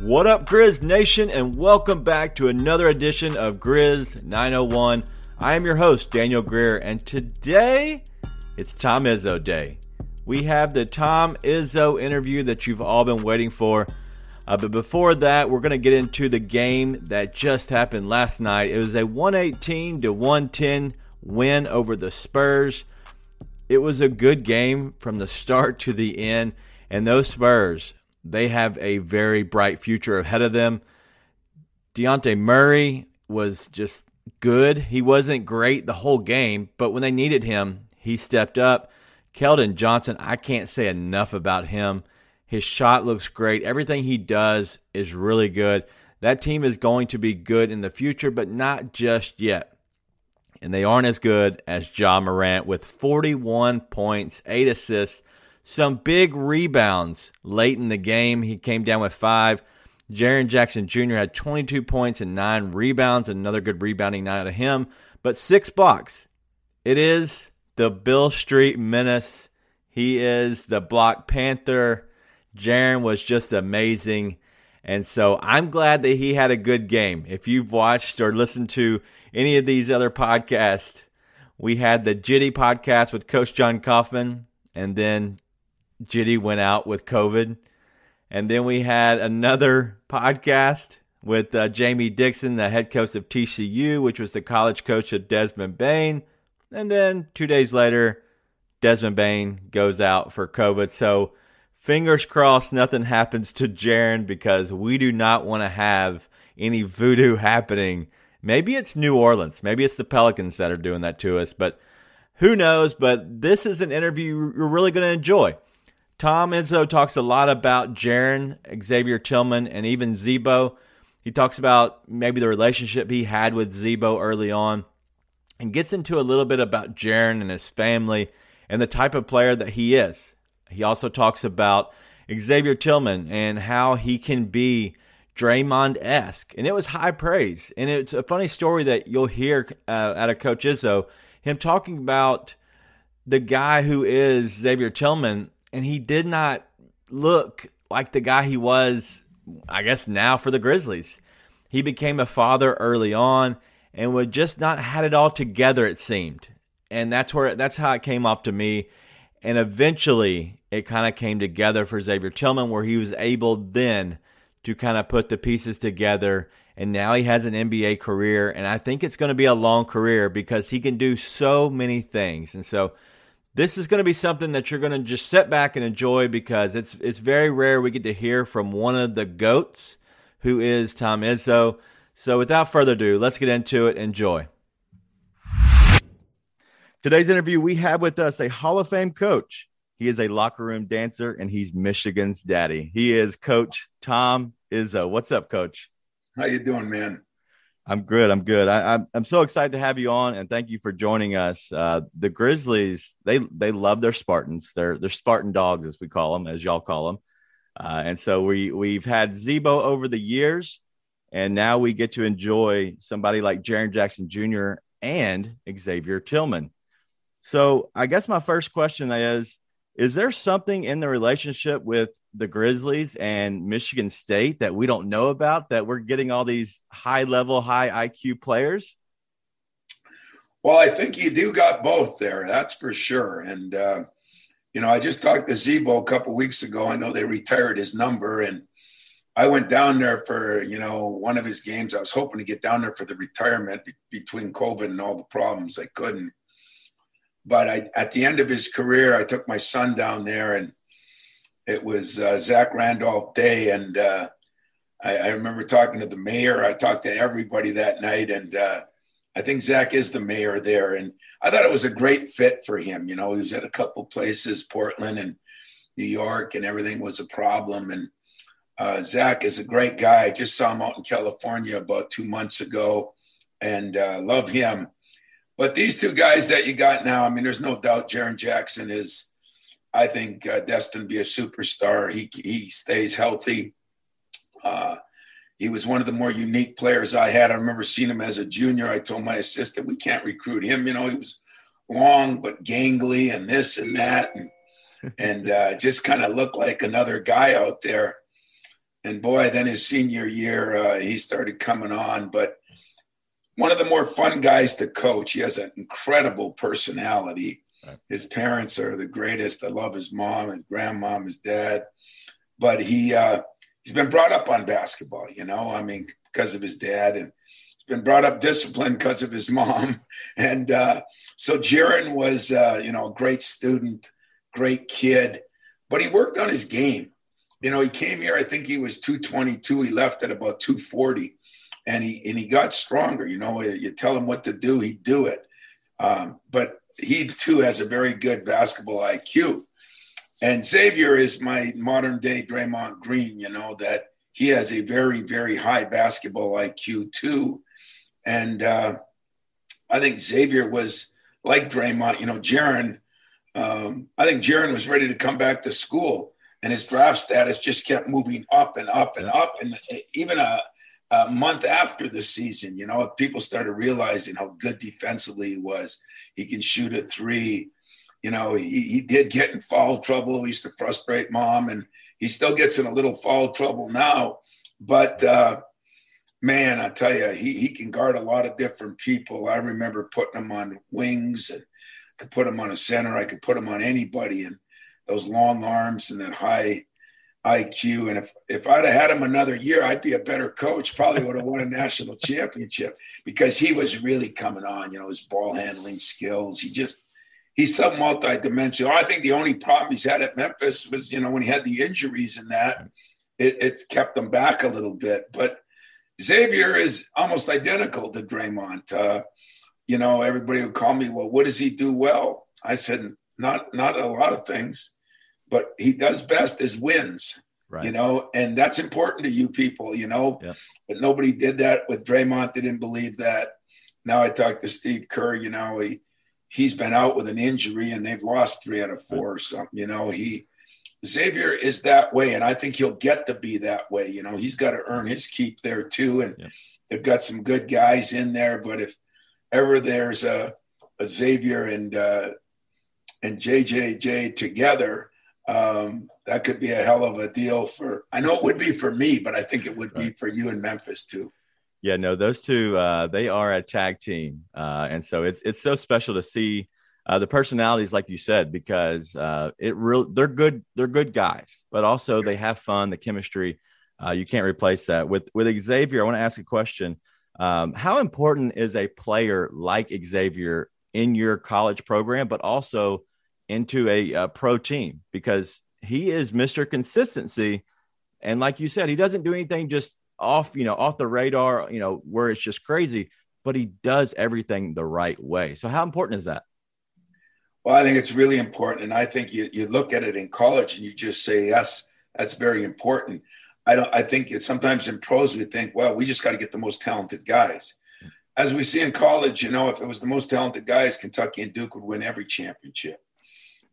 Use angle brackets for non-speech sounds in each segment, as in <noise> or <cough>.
What up, Grizz Nation, and welcome back to another edition of Grizz 901. I am your host, Daniel Greer, and today it's Tom Izzo Day. We have the Tom Izzo interview that you've all been waiting for. Uh, but before that, we're going to get into the game that just happened last night. It was a 118 to 110 win over the Spurs. It was a good game from the start to the end, and those Spurs, they have a very bright future ahead of them. Dejounte Murray was just good. He wasn't great the whole game, but when they needed him, he stepped up. Keldon Johnson, I can't say enough about him. His shot looks great. Everything he does is really good. That team is going to be good in the future, but not just yet. And they aren't as good as Ja Morant with 41 points, 8 assists, some big rebounds late in the game. He came down with five. Jaren Jackson Jr. had 22 points and nine rebounds. Another good rebounding night out of him, but six blocks. It is the Beale Street Menace. He is the Block Panther. Jaren was just amazing. And so I'm glad that he had a good game. If you've watched or listened to any of these other podcasts, we had the Jitty podcast with Coach John Kaufman, and then Jitty went out with COVID. And then we had another podcast with uh, Jamie Dixon, the head coach of TCU, which was the college coach of Desmond Bane. And then two days later, Desmond Bane goes out for COVID. So fingers crossed nothing happens to Jaren because we do not want to have any voodoo happening. Maybe it's New Orleans. Maybe it's the Pelicans that are doing that to us, but who knows? But this is an interview you're really going to enjoy. Tom Izzo talks a lot about Jaren, Xavier Tillman, and even Z-Bo. He talks about maybe the relationship he had with Z-Bo early on and gets into a little bit about Jaren and his family and the type of player that he is. He also talks about Xavier Tillman and how he can be Draymond esque. And it was high praise. And it's a funny story that you'll hear uh, out of Coach Izzo, him talking about the guy who is Xavier Tillman, and he did not look like the guy he was, I guess, now for the Grizzlies. He became a father early on and would just not had it all together, it seemed. And that's where that's how it came off to me. And eventually it kind of came together for Xavier Tillman where he was able then to kind of put the pieces together. And now he has an NBA career. And I think it's going to be a long career because he can do so many things. And so this is going to be something that you're going to just sit back and enjoy because it's it's very rare we get to hear from one of the goats who is Tom Izzo. So without further ado, let's get into it. Enjoy. Today's interview, we have with us a Hall of Fame coach. He is a locker room dancer and he's Michigan's daddy. He is Coach Tom Izzo. What's up, Coach? How you doing, man? I'm good. I'm good. I, am I'm, I'm so excited to have you on, and thank you for joining us. Uh, the Grizzlies, they they love their Spartans. They're they're Spartan dogs, as we call them, as y'all call them. Uh, and so we we've had Z-Bo over the years, and now we get to enjoy somebody like Jaren Jackson Jr. and Xavier Tillman. So I guess my first question is is there something in the relationship with the Grizzlies and Michigan State that we don't know about that we're getting all these high level, high IQ players? Well, I think you do got both there. That's for sure. And, uh, you know, I just talked to Z-Bo a couple weeks ago. I know they retired his number and I went down there for, you know, one of his games. I was hoping to get down there for the retirement be- between COVID and all the problems. I couldn't. But I, at the end of his career, I took my son down there, and it was uh, Zach Randolph Day, and uh, I, I, remember talking to the mayor. I talked to everybody that night, and uh, I think Zach is the mayor there, and I thought it was a great fit for him. You know, he was at a couple places, Portland and New York, and everything was a problem, and Uh, Zach is a great guy. I just saw him out in California about two months ago and uh, love him. But these two guys that you got now, I mean, there's no doubt Jaren Jackson is, I think, uh, destined to be a superstar. He, he stays healthy. Uh, he was one of the more unique players I had. I remember seeing him as a junior. I told my assistant, we can't recruit him. You know, he was long but gangly and this and that. And, <laughs> and uh, just kind of looked like another guy out there. And boy, then his senior year, uh, he started coming on. But one of the more fun guys to coach. He has an incredible personality. Right. His parents are the greatest. I love his mom, his grandmom, his dad. But he uh, he's been brought up on basketball. You know, I mean, because of his dad, and he's been brought up disciplined because of his mom. <laughs> And uh, so Jaren was, uh, you know, a great student great kid, but he worked on his game. You know, he came here, I think he was 222. He left at about 240 and he, and he got stronger. You know, you tell him what to do, he'd do it. Um, but he too has a very good basketball IQ. And Xavier is my modern day Draymond Green, you know, that he has a very, very high basketball IQ too. And uh, I think Xavier was like Draymond, you know, Jaren um, I think Jaren was ready to come back to school, and his draft status just kept moving up and up and up. And even a, a month after the season, you know, people started realizing how good defensively he was. He can shoot a three. You know, he, he did get in foul trouble. He used to frustrate mom, and he still gets in a little foul trouble now. But uh, man, I tell you, he, he can guard a lot of different people. I remember putting him on wings and could put him on a center. I could put him on anybody, and those long arms and that high IQ. And if if I'd have had him another year, I'd be a better coach. Probably would have won a national championship because he was really coming on. You know, his ball handling skills. He just he's so multidimensional. I think the only problem he's had at Memphis was you know when he had the injuries and that it, it's kept him back a little bit. But Xavier is almost identical to Draymond. Uh, you know, everybody would call me, well, what does he do well? I said, not not a lot of things, but he does best is wins. Right. You know, and that's important to you people, you know. Yep. But nobody did that with Draymond. They didn't believe that. Now I talked to Steve Kerr, you know, he he's been out with an injury and they've lost three out of four or something. You know, he Xavier is that way, and I think he'll get to be that way. You know, he's got to earn his keep there too. And yep. they've got some good guys in there, but if ever there's a, a Xavier and uh, and JJJ together, um, that could be a hell of a deal for. I know it would be for me, but I think it would right. be for you in Memphis too. Yeah, no, those two uh, they are a tag team, uh, and so it's it's so special to see uh, the personalities, like you said, because uh, it real they're good they're good guys, but also they have fun, the chemistry. Uh, you can't replace that with with Xavier. I want to ask a question. Um, how important is a player like Xavier in your college program, but also into a, a pro team? Because he is Mr. Consistency. And like you said, he doesn't do anything just off, you know, off the radar, you know, where it's just crazy, but he does everything the right way. So how important is that? Well, I think it's really important. And I think you, you look at it in college and you just say, yes, that's very important. I don't. I think sometimes in pros we think, well, we just got to get the most talented guys. As we see in college, you know, if it was the most talented guys, Kentucky and Duke would win every championship.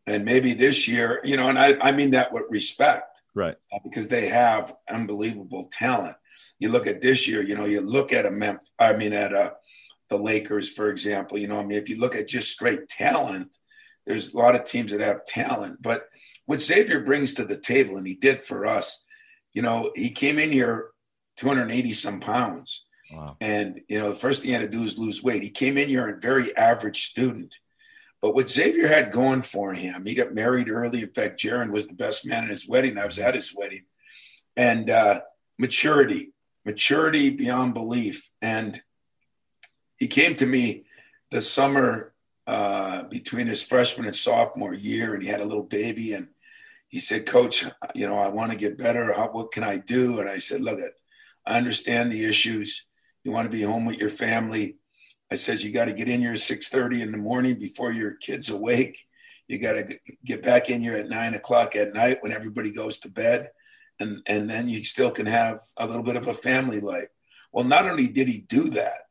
And maybe this year, you know, and I, I mean that with respect, right? Uh, because they have unbelievable talent. You look at this year, you know, you look at a Memphis, I mean, at a, uh, the Lakers, for example, you know, I mean, if you look at just straight talent, there's a lot of teams that have talent. But what Xavier brings to the table, and he did for us, you know, he came in here 280 some pounds. Wow. And, you know, the first thing he had to do is lose weight. He came in here a very average student. But what Xavier had going for him, he got married early. In fact, Jaren was the best man at his wedding. I was at his wedding. And uh, maturity, maturity beyond belief. And he came to me the summer uh, between his freshman and sophomore year, and he had a little baby. And he said, Coach, you know, I want to get better. How, what can I do? And I said, Look, I understand the issues. You want to be home with your family. I said, You got to get in here at 6:30 in the morning before your kid's awake. You got to get back in here at nine o'clock at night when everybody goes to bed. and and then you still can have a little bit of a family life. Well, not only did he do that,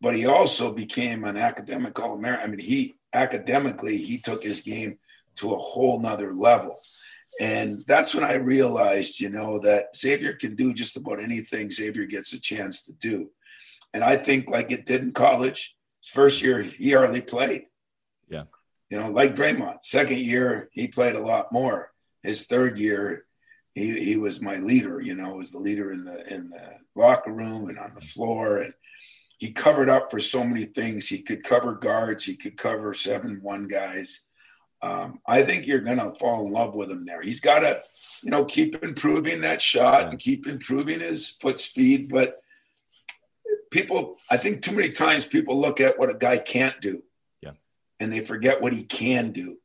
but he also became an academic all American. I mean, he academically he took his game to a whole nother level. And that's when I realized, you know, that Xavier can do just about anything Xavier gets a chance to do. And I think, like it did in college, his first year, he hardly played. Yeah. You know, like Draymond. Second year, he played a lot more. His third year, he, he was my leader, you know, was the leader in the in the locker room and on the floor. And he covered up for so many things. He could cover guards, he could cover seven one guys. Um, I think you're gonna fall in love with him there. He's gotta, you know, keep improving that shot and keep improving his foot speed, but people i think too many times people look at what a guy can't do yeah and they forget what he can do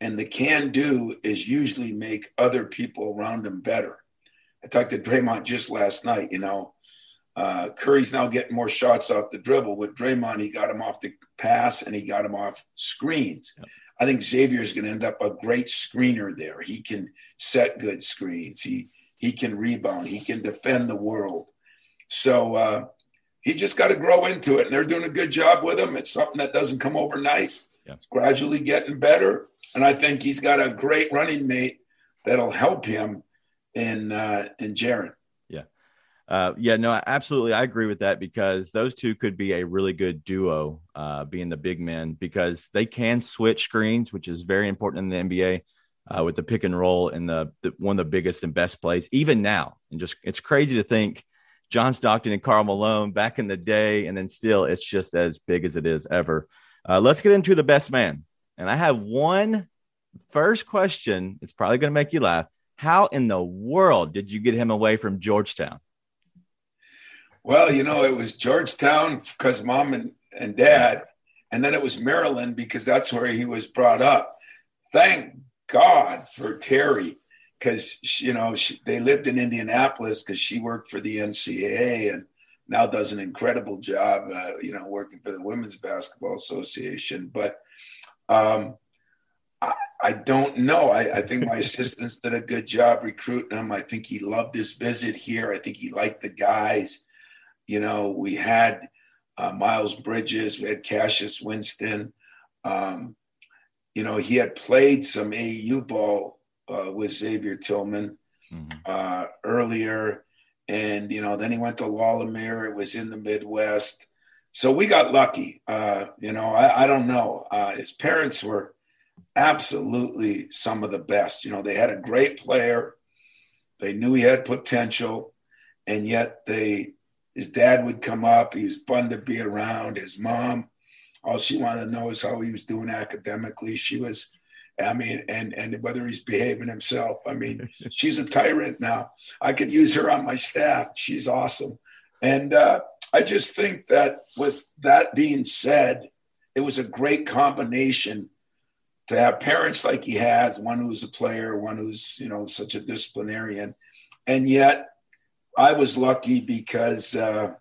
and the can do is usually make other people around him better i talked to Draymond just last night you know uh, Curry's now getting more shots off the dribble. With Draymond, he got him off the pass and he got him off screens. Yep. I think Xavier is going to end up a great screener there. He can set good screens. He he can rebound. He can defend the world. So uh, he just got to grow into it, and they're doing a good job with him. It's something that doesn't come overnight. Yeah. It's gradually getting better, and I think he's got a great running mate that'll help him in uh, in Jaren. Yeah, uh, yeah, no, absolutely, I agree with that because those two could be a really good duo, uh, being the big men because they can switch screens, which is very important in the NBA. Uh, with the pick and roll and the, the one of the biggest and best plays, even now, and just it's crazy to think John Stockton and Karl Malone back in the day, and then still it's just as big as it is ever. Uh, let's get into the best man. And I have one first question. It's probably going to make you laugh. How in the world did you get him away from Georgetown? Well, you know, it was Georgetown because mom and, and dad, and then it was Maryland because that's where he was brought up. Thank God for Terri because you know she, they lived in Indianapolis because she worked for the NCAA and now does an incredible job, uh, you know, working for the Women's Basketball Association. But um, I, I, don't know. I, I think my <laughs> assistants did a good job recruiting him. I think he loved his visit here. I think he liked the guys. You know, we had uh, Miles Bridges, we had Cassius Winston. Um, you know, he had played some AAU ball uh, with Xavier Tillman mm-hmm. uh, earlier. And, you know, then he went to La Lumiere. It was in the Midwest. So we got lucky. Uh, you know, I, I don't know. Uh, his parents were absolutely some of the best. You know, they had a great player. They knew he had potential. And yet they, his dad would come up. He was fun to be around. His mom, all she wanted to know is how he was doing academically. She was I mean, and and whether he's behaving himself. I mean, <laughs> she's a tyrant now. I could use her on my staff. She's awesome, and uh, I just think that with that being said, it was a great combination to have parents like he has, one who's a player, one who's you know such a disciplinarian, and yet I was lucky because. Uh,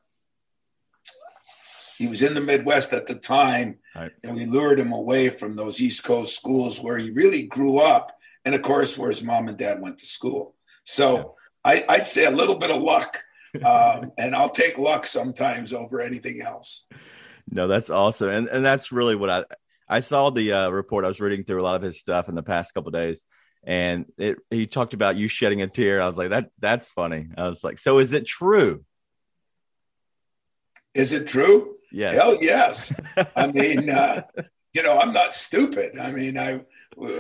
he was in the Midwest at the time, right. and we lured him away from those East Coast schools where he really grew up, and of course, where his mom and dad went to school. So yeah. I, would say a little bit of luck, um, <laughs> and I'll take luck sometimes over anything else. No, that's awesome, and and that's really what I I saw the uh, report. I was reading through a lot of his stuff in the past couple days, and it, he talked about you shedding a tear. I was like, that that's funny. I was like, so is it true? Is it true? Yeah. Hell yes. I <laughs> mean, uh, you know, I'm not stupid. I mean, I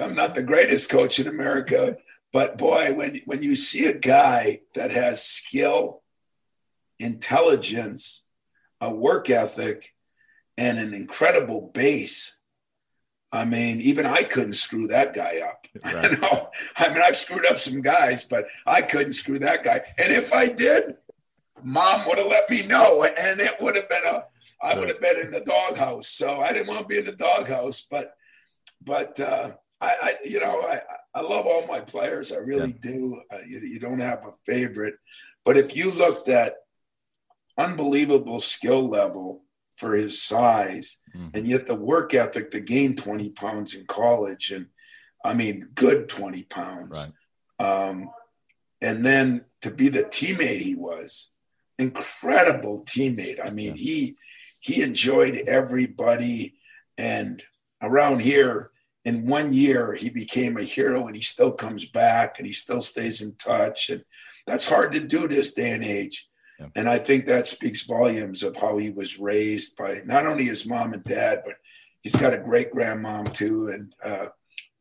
I'm not the greatest coach in America, but boy, when when you see a guy that has skill, intelligence, a work ethic, and an incredible base. I mean, even I couldn't screw that guy up. <laughs> Right. know? I mean, I've screwed up some guys, but I couldn't screw that guy. And if I did, mom would have let me know, and it would have been a I would have been in the doghouse. So I didn't want to be in the doghouse, but but uh, I, I, you know I I love all my players. I really yeah. do. Uh, you, you don't have a favorite, but if you looked at unbelievable skill level for his size, mm. and yet the work ethic to gain twenty pounds in college, and I mean good twenty pounds. Right. Um, and then to be the teammate he was, incredible teammate. I mean, yeah. he he enjoyed everybody, and around here in one year he became a hero, and he still comes back and he still stays in touch, and that's hard to do this day and age. Yeah. And I think that speaks volumes of how he was raised by not only his mom and dad, but he's got a great grandmom too, and uh,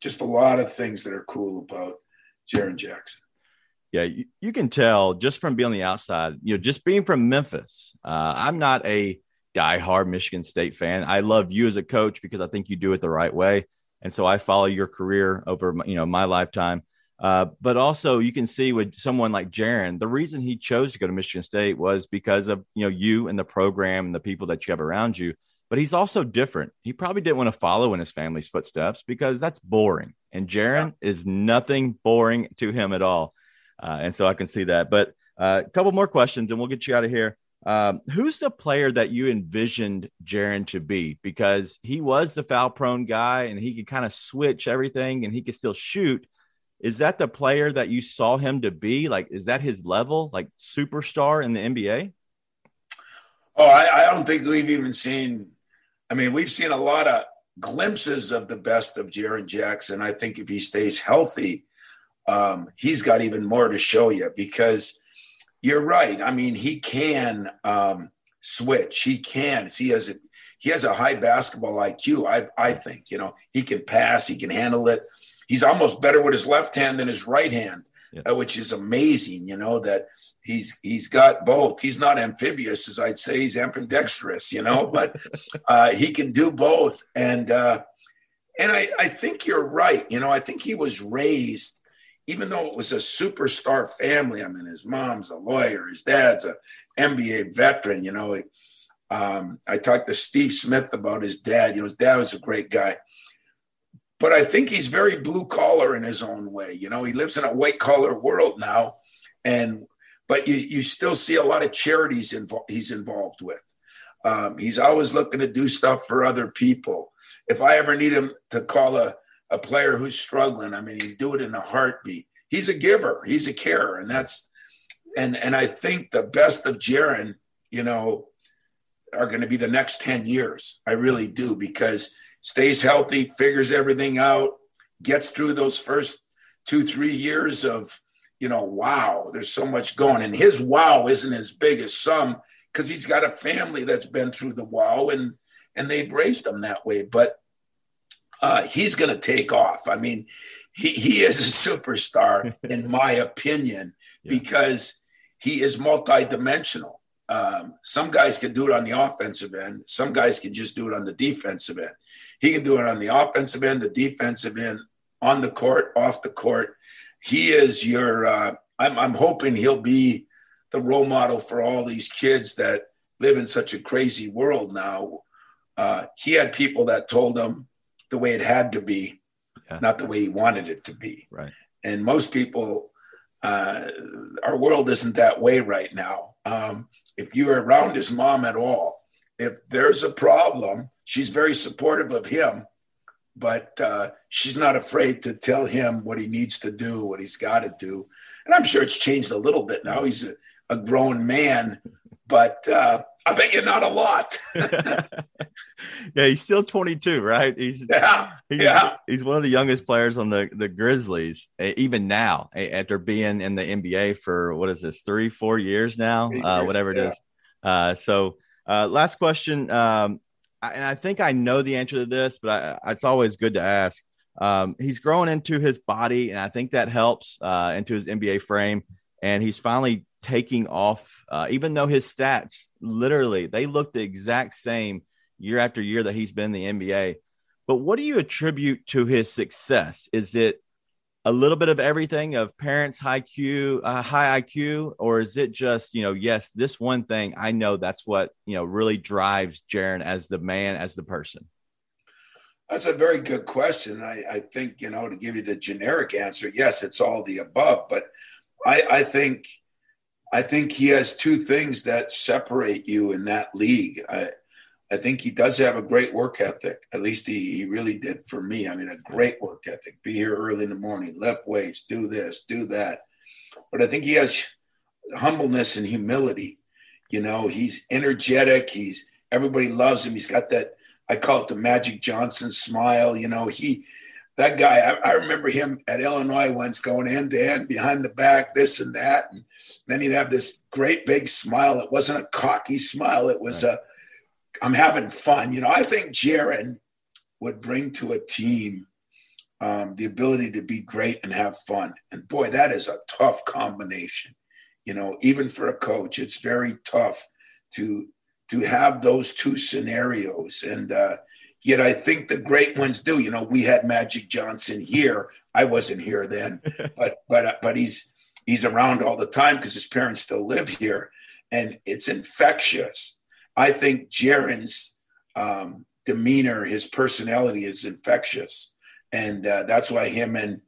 just a lot of things that are cool about Jaren Jackson. Yeah, you, you, can tell just from being on the outside, you know, just being from Memphis. Uh, I'm not a diehard Michigan State fan. I love you as a coach because I think you do it the right way, and so I follow your career over you know my lifetime. Uh, but also, you can see with someone like Jaren, the reason he chose to go to Michigan State was because of you know you and the program and the people that you have around you. But he's also different. He probably didn't want to follow in his family's footsteps because that's boring. And Jaren yeah. is nothing boring to him at all. Uh, and so I can see that. But uh, a couple more questions and we'll get you out of here. Um, who's the player that you envisioned Jaren to be? Because he was the foul prone guy and he could kind of switch everything and he could still shoot. Is that the player that you saw him to be? Like, is that his level, like superstar in the NBA? Oh, I, I don't think we've even seen. I mean, we've seen a lot of glimpses of the best of Jaren Jackson. I think if he stays healthy, um, he's got even more to show you because you're right. I mean, he can um, switch. He can. He has a he has a high basketball IQ. I I think you know he can pass. He can handle it. He's almost better with his left hand than his right hand, yeah. uh, which is amazing. You know that he's he's got both. He's not amphibious, as I'd say. He's ambidextrous. You know, <laughs> but uh, he can do both. And uh, and I I think you're right. You know, I think he was raised even though it was a superstar family, I mean, his mom's a lawyer, his dad's a NBA veteran, you know. Um, I talked to Steve Smith about his dad. You know, his dad was a great guy. But I think he's very blue collar in his own way. You know, he lives in a white collar world now. And, but you, you still see a lot of charities invo- he's involved with. Um, he's always looking to do stuff for other people. If I ever need him to call a, a player who's struggling. I mean, he'd do it in a heartbeat. He's a giver. He's a carer, and that's and and I think the best of Jaren, you know, are going to be the next ten years. I really do because stays healthy, figures everything out, gets through those first two three years of you know, wow, there's so much going, and his wow isn't as big as some because he's got a family that's been through the wow and and they've raised him that way, but uh, he's going to take off. I mean, he, he is a superstar, <laughs> in my opinion, yeah. because he is multidimensional. Um, some guys can do it on the offensive end. Some guys can just do it on the defensive end. He can do it on the offensive end, the defensive end, on the court, off the court. He is your. Uh, I'm, I'm hoping he'll be the role model for all these kids that live in such a crazy world now. Uh, he had people that told him the way it had to be, yeah. not the way he wanted it to be. Right. And most people, uh, our world isn't that way right now. Um, if you're around his mom at all, if there's a problem, she's very supportive of him, but uh, she's not afraid to tell him what he needs to do, what he's got to do. And I'm sure it's changed a little bit now. He's a, a grown man, but uh, I bet you not a lot. <laughs> yeah, he's still 22, right? He's yeah, he's, yeah. He's one of the youngest players on the the Grizzlies, even now after being in the NBA for what is this three, four years now, uh, whatever it yeah. is. Uh, so, uh, last question, um, and I think I know the answer to this, but I, it's always good to ask. Um, he's growing into his body, and I think that helps uh, into his NBA frame. And he's finally taking off, uh, even though his stats literally they look the exact same year after year that he's been in the NBA. But what do you attribute to his success? Is it a little bit of everything of parents high Q, uh, high IQ, or is it just you know, yes, this one thing I know that's what you know really drives Jaren as the man, as the person. That's a very good question. I, I think you know to give you the generic answer, yes, it's all the above. But I, I think I think he has two things that separate you in that league. I, I think he does have a great work ethic. At least he, he really did for me. I mean, a great work ethic. Be here early in the morning, lift weights, do this, do that. but I think he has humbleness and humility. You know, he's energetic. He's everybody loves him. He's got that I call it the Magic Johnson smile. You know, he that guy. I, I remember him at Illinois once going end to end, behind the back, this and that, and then he'd have this great big smile. It wasn't a cocky smile. It was a I'm having fun. You know, I think Jaren would bring to a team um, the ability to be great and have fun. And boy, that is a tough combination. You know, even for a coach, it's very tough to to have those two scenarios. And uh, yet, I think the great ones do. You know, we had Magic Johnson here. I wasn't here then, <laughs> but but uh, but he's he's around all the time because his parents still live here, and it's infectious. I think Jaren's um, demeanor, his personality is infectious, and uh, that's why him and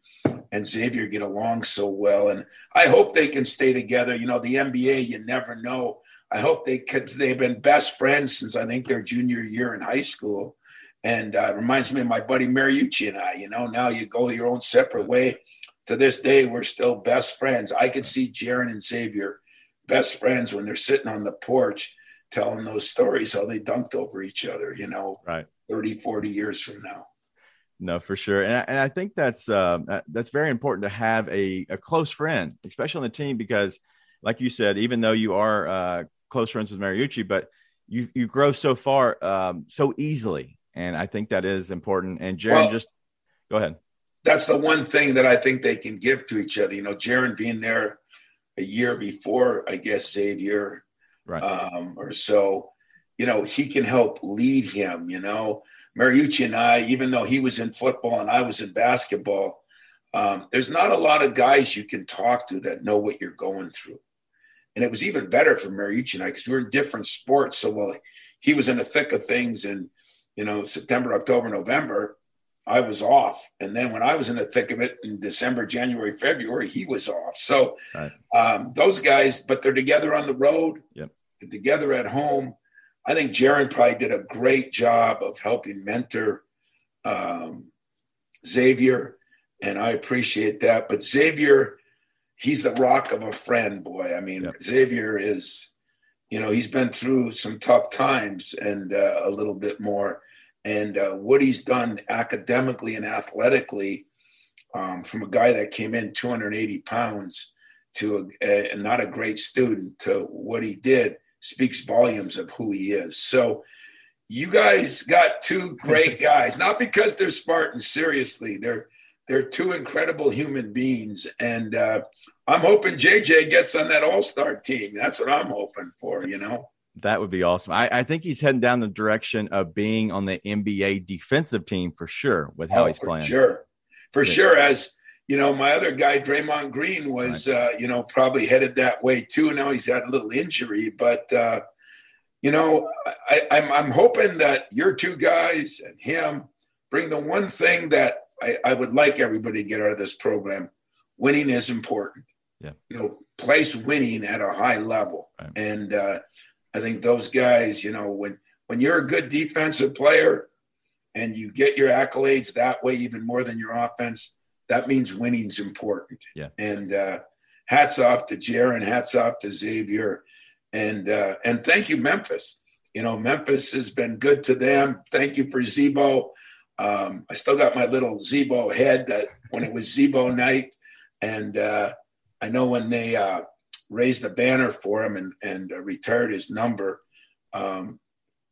and Xavier get along so well. And I hope they can stay together. You know, the NBA, you never know. I hope they could. They've been best friends since I think their junior year in high school, and uh, reminds me of my buddy Mariucci and I. You know, now you go your own separate way. To this day, we're still best friends. I could see Jaren and Xavier best friends when they're sitting on the porch telling those stories how they dunked over each other. You know, right, 30, 40 years from now. No, for sure, and I, and I think that's uh, that's very important to have a, a close friend, especially on the team, because, like you said, even though you are uh, close friends with Mariucci, but you you grow so far um, so easily, and I think that is important. And Jaren, well, just go ahead. That's the one thing that I think they can give to each other. You know, Jaren being there a year before, I guess Xavier, right, um, or so. You know, he can help lead him. You know, Mariucci and I, even though he was in football and I was in basketball, um, there's not a lot of guys you can talk to that know what you're going through. And it was even better for Mariucci and I because we were in different sports. So while he was in the thick of things in, you know, September, October, November, I was off. And then when I was in the thick of it in December, January, February, he was off. So right. um, those guys, but they're together on the road, yep. together at home. I think Jaren probably did a great job of helping mentor um, Xavier, and I appreciate that. But Xavier, he's the rock of a friend, boy. I mean, yep. Xavier is, you know, he's been through some tough times and uh, a little bit more. And uh, what he's done academically and athletically, um, from a guy that came in 280 pounds to a, a, not a great student to what he did speaks volumes of who he is. So you guys got two great <laughs> guys, not because they're Spartans, seriously. They're they're two incredible human beings. And uh, I'm hoping JJ gets on that all-star team. That's what I'm hoping for, you know. That would be awesome. I, I, think he's heading down the direction of being on the NBA defensive team for sure with how oh, he's playing. Sure. For yeah. sure. As you know, my other guy, Draymond Green, was, right. uh, you know, probably headed that way too. Now he's had a little injury, but, uh, you know, I, I'm, I'm hoping that your two guys and him bring the one thing that I, I would like everybody to get out of this program. Winning is important. Yeah. You know, place winning at a high level. Right. And uh, I think those guys, you know, when when you're a good defensive player and you get your accolades that way, even more than your offense, that means winning's important. Yeah. And uh, hats off to Jaren, hats off to Xavier, and uh, and thank you Memphis. You know Memphis has been good to them. Thank you for Z-Bo. Um, I still got my little Z-Bo head that when it was Z-Bo night, and uh, I know when they uh, raised the banner for him and and uh, retired his number. Um,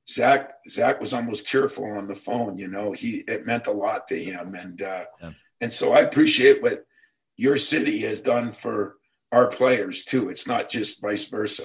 Zach Zach was almost tearful on the phone. You know, he it meant a lot to him, and uh, yeah. And so I appreciate what your city has done for our players too. It's not just vice versa.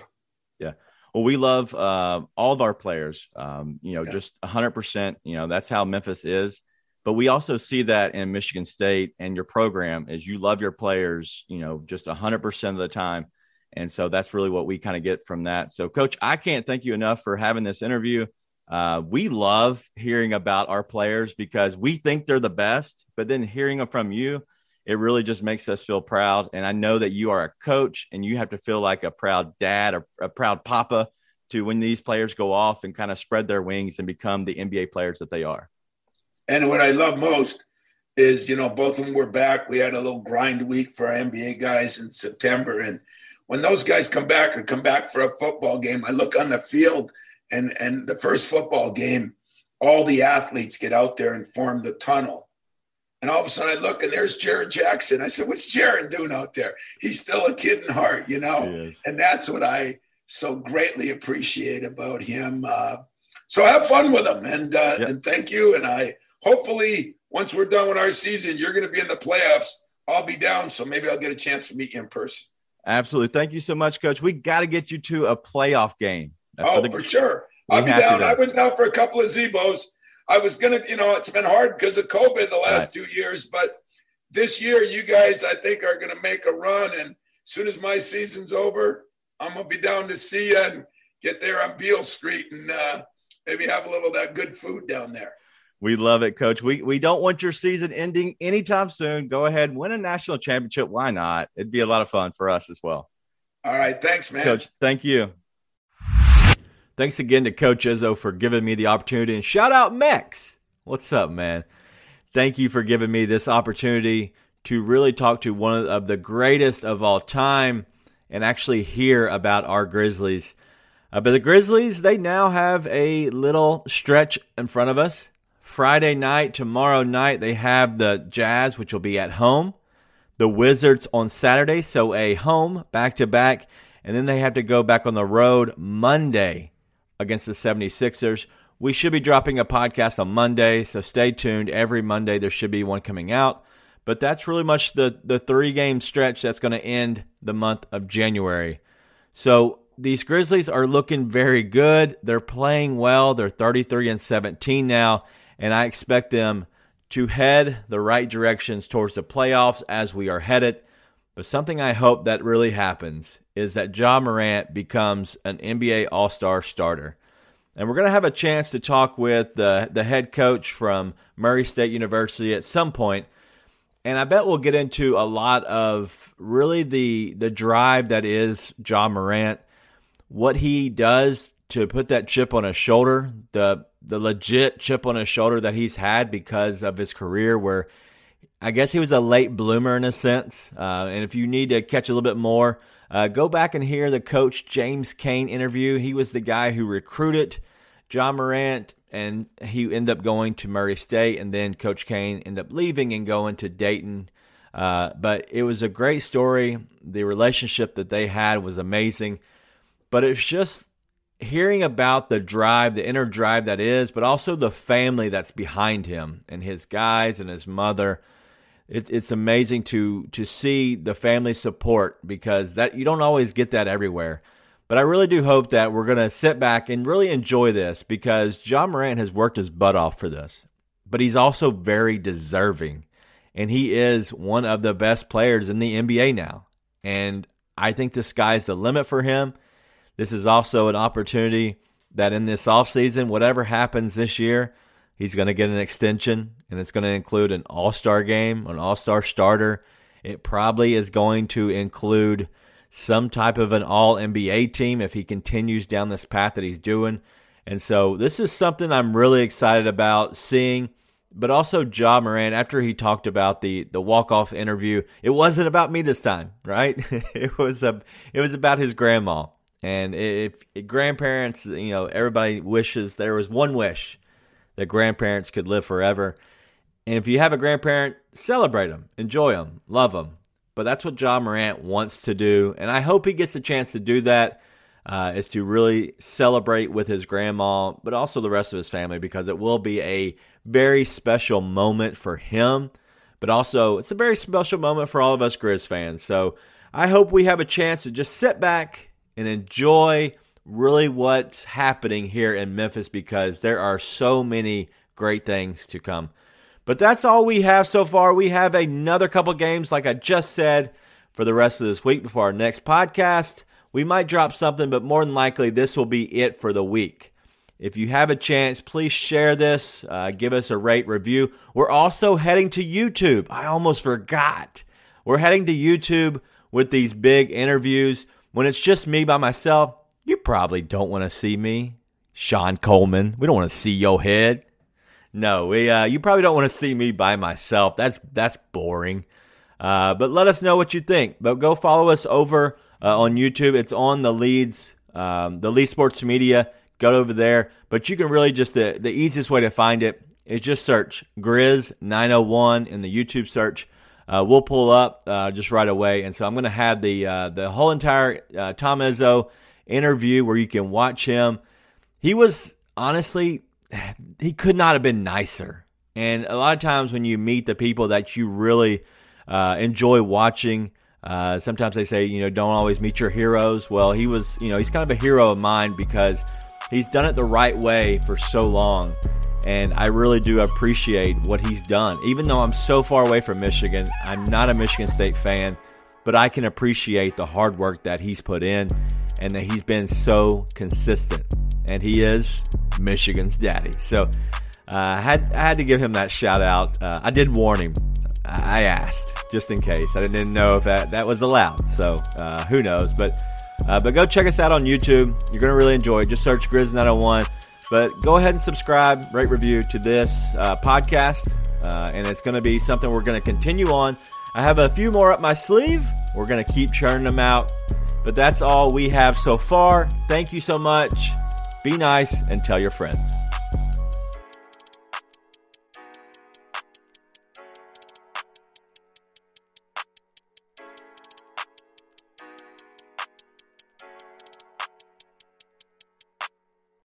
Yeah. Well, we love uh, all of our players. Um, you know, yeah. just 100%. You know, that's how Memphis is. But we also see that in Michigan State and your program is you love your players. You know, just 100% of the time. And so that's really what we kind of get from that. So, Coach, I can't thank you enough for having this interview. Uh, we love hearing about our players because we think they're the best, but then hearing them from you, it really just makes us feel proud. And I know that you are a coach and you have to feel like a proud dad or a proud papa to when these players go off and kind of spread their wings and become the NBA players that they are. And what I love most is, you know, both of them were back. We had a little grind week for our NBA guys in September. And when those guys come back or come back for a football game, I look on the field and and the first football game, all the athletes get out there and form the tunnel. And all of a sudden I look and there's Jaren Jackson. I said, What's Jaren doing out there? He's still a kid in heart, you know? Yes. And that's what I so greatly appreciate about him. Uh, so have fun with him and uh, yep. and thank you. And I hopefully once we're done with our season, you're going to be in the playoffs. I'll be down, so maybe I'll get a chance to meet you in person. Absolutely. Thank you so much, Coach. We got to get you to a playoff game. oh, for, the, for sure. I'll be down. I went down for a couple of Z-Bos. I was gonna, you know, it's been hard because of COVID the last right. two years, but this year, you guys, I think, are gonna make a run. And as soon as my season's over, I'm gonna be down to see you and get there on Beale Street and uh, maybe have a little of that good food down there. We love it, Coach. We we don't want your season ending anytime soon. Go ahead, win a national championship. Why not? It'd be a lot of fun for us as well. All right, thanks, man. Coach, thank you. Thanks again to Coach Izzo for giving me the opportunity. And shout out Mex. What's up, man? Thank you for giving me this opportunity to really talk to one of the greatest of all time and actually hear about our Grizzlies. Uh, but the Grizzlies, they now have a little stretch in front of us. Friday night, tomorrow night, they have the Jazz, which will be at home. The Wizards on Saturday, so a home back to back. And then they have to go back on the road Monday against the 76ers. We should be dropping a podcast on Monday, so stay tuned. Every Monday there should be one coming out. But that's really much the, the three game stretch that's going to end the month of January. So these Grizzlies are looking very good. They're playing well. They're 33 and 17 now, and I expect them to head the right directions towards the playoffs as we are headed. But something I hope that really happens is that Ja Morant becomes an NBA All Star starter. And we're going to have a chance to talk with the, the head coach from Murray State University at some point. And I bet we'll get into a lot of really the the drive that is Ja Morant, what he does to put that chip on his shoulder, the the legit chip on his shoulder that he's had because of his career where I guess he was a late bloomer in a sense. Uh, and if you need to catch a little bit more, uh, go back and hear the coach James Kane interview. He was the guy who recruited Ja Morant, and he ended up going to Murray State, and then Coach Kane ended up leaving and going to Dayton. Uh, but it was a great story. The relationship that they had was amazing. But it's just hearing about the drive, the inner drive that is, but also the family that's behind him and his guys and his mother it, it's amazing to to see the family support because that you don't always get that everywhere. But I really do hope that we're going to sit back and really enjoy this because Ja Morant has worked his butt off for this. But he's also very deserving. And he is one of the best players in the NBA now. And I think the sky's the limit for him. This is also an opportunity that in this offseason, whatever happens this year, He's going to get an extension, and it's going to include an all star game, an all star starter. It probably is going to include some type of an all NBA team if he continues down this path that he's doing. And so this is something I'm really excited about seeing. But also Ja Morant, after he talked about the the walk off interview, it wasn't about me this time, right? <laughs> it was a it was about his grandma. And if, grandparents, you know, everybody wishes there was one wish that grandparents could live forever. And if you have a grandparent, celebrate them, enjoy them, love them. But that's what Ja Morant wants to do. And I hope he gets a chance to do that. Uh, is to really celebrate with his grandma, but also the rest of his family, because it will be a very special moment for him. But also, it's a very special moment for all of us Grizz fans. So I hope we have a chance to just sit back and enjoy really what's happening here in Memphis because there are so many great things to come. But that's all we have so far. We have another couple games, like I just said, for the rest of this week before our next podcast. We might drop something, but more than likely, this will be it for the week. If you have a chance, please share this, uh, give us a rate review. We're also heading to YouTube. I almost forgot. We're heading to YouTube with these big interviews. When it's just me by myself, you probably don't want to see me, Sean Coleman. We don't want to see your head. No, we. Uh, you probably don't want to see me by myself. That's that's boring. Uh, but let us know what you think. But go follow us over uh, on YouTube. It's on the leads, um, the Lead Sports Media. Go over there. But you can really just the the easiest way to find it is just search Grizz 901 in the YouTube search. Uh, we'll pull up uh, just right away. And so I'm going to have the uh, the whole entire uh, Tom Izzo interview where you can watch him. He was honestly, he could not have been nicer. And a lot of times when you meet the people that you really uh, enjoy watching, uh, sometimes they say, you know, don't always meet your heroes. Well, he was, you know, he's kind of a hero of mine because he's done it the right way for so long. And I really do appreciate what he's done. Even though I'm so far away from Michigan, I'm not a Michigan State fan, but I can appreciate the hard work that he's put in and that he's been so consistent. And he is Michigan's daddy. So uh, I, had, I had to give him that shout out. Uh, I did warn him. I asked just in case. I didn't know if that, that was allowed. So uh, who knows? But uh, but go check us out on YouTube. You're going to really enjoy it. Just search Grizz901. But go ahead and subscribe, rate, review to this uh, podcast. Uh, and it's going to be something we're going to continue on. I have a few more up my sleeve. We're going to keep churning them out. But that's all we have so far. Thank you so much. Be nice and tell your friends.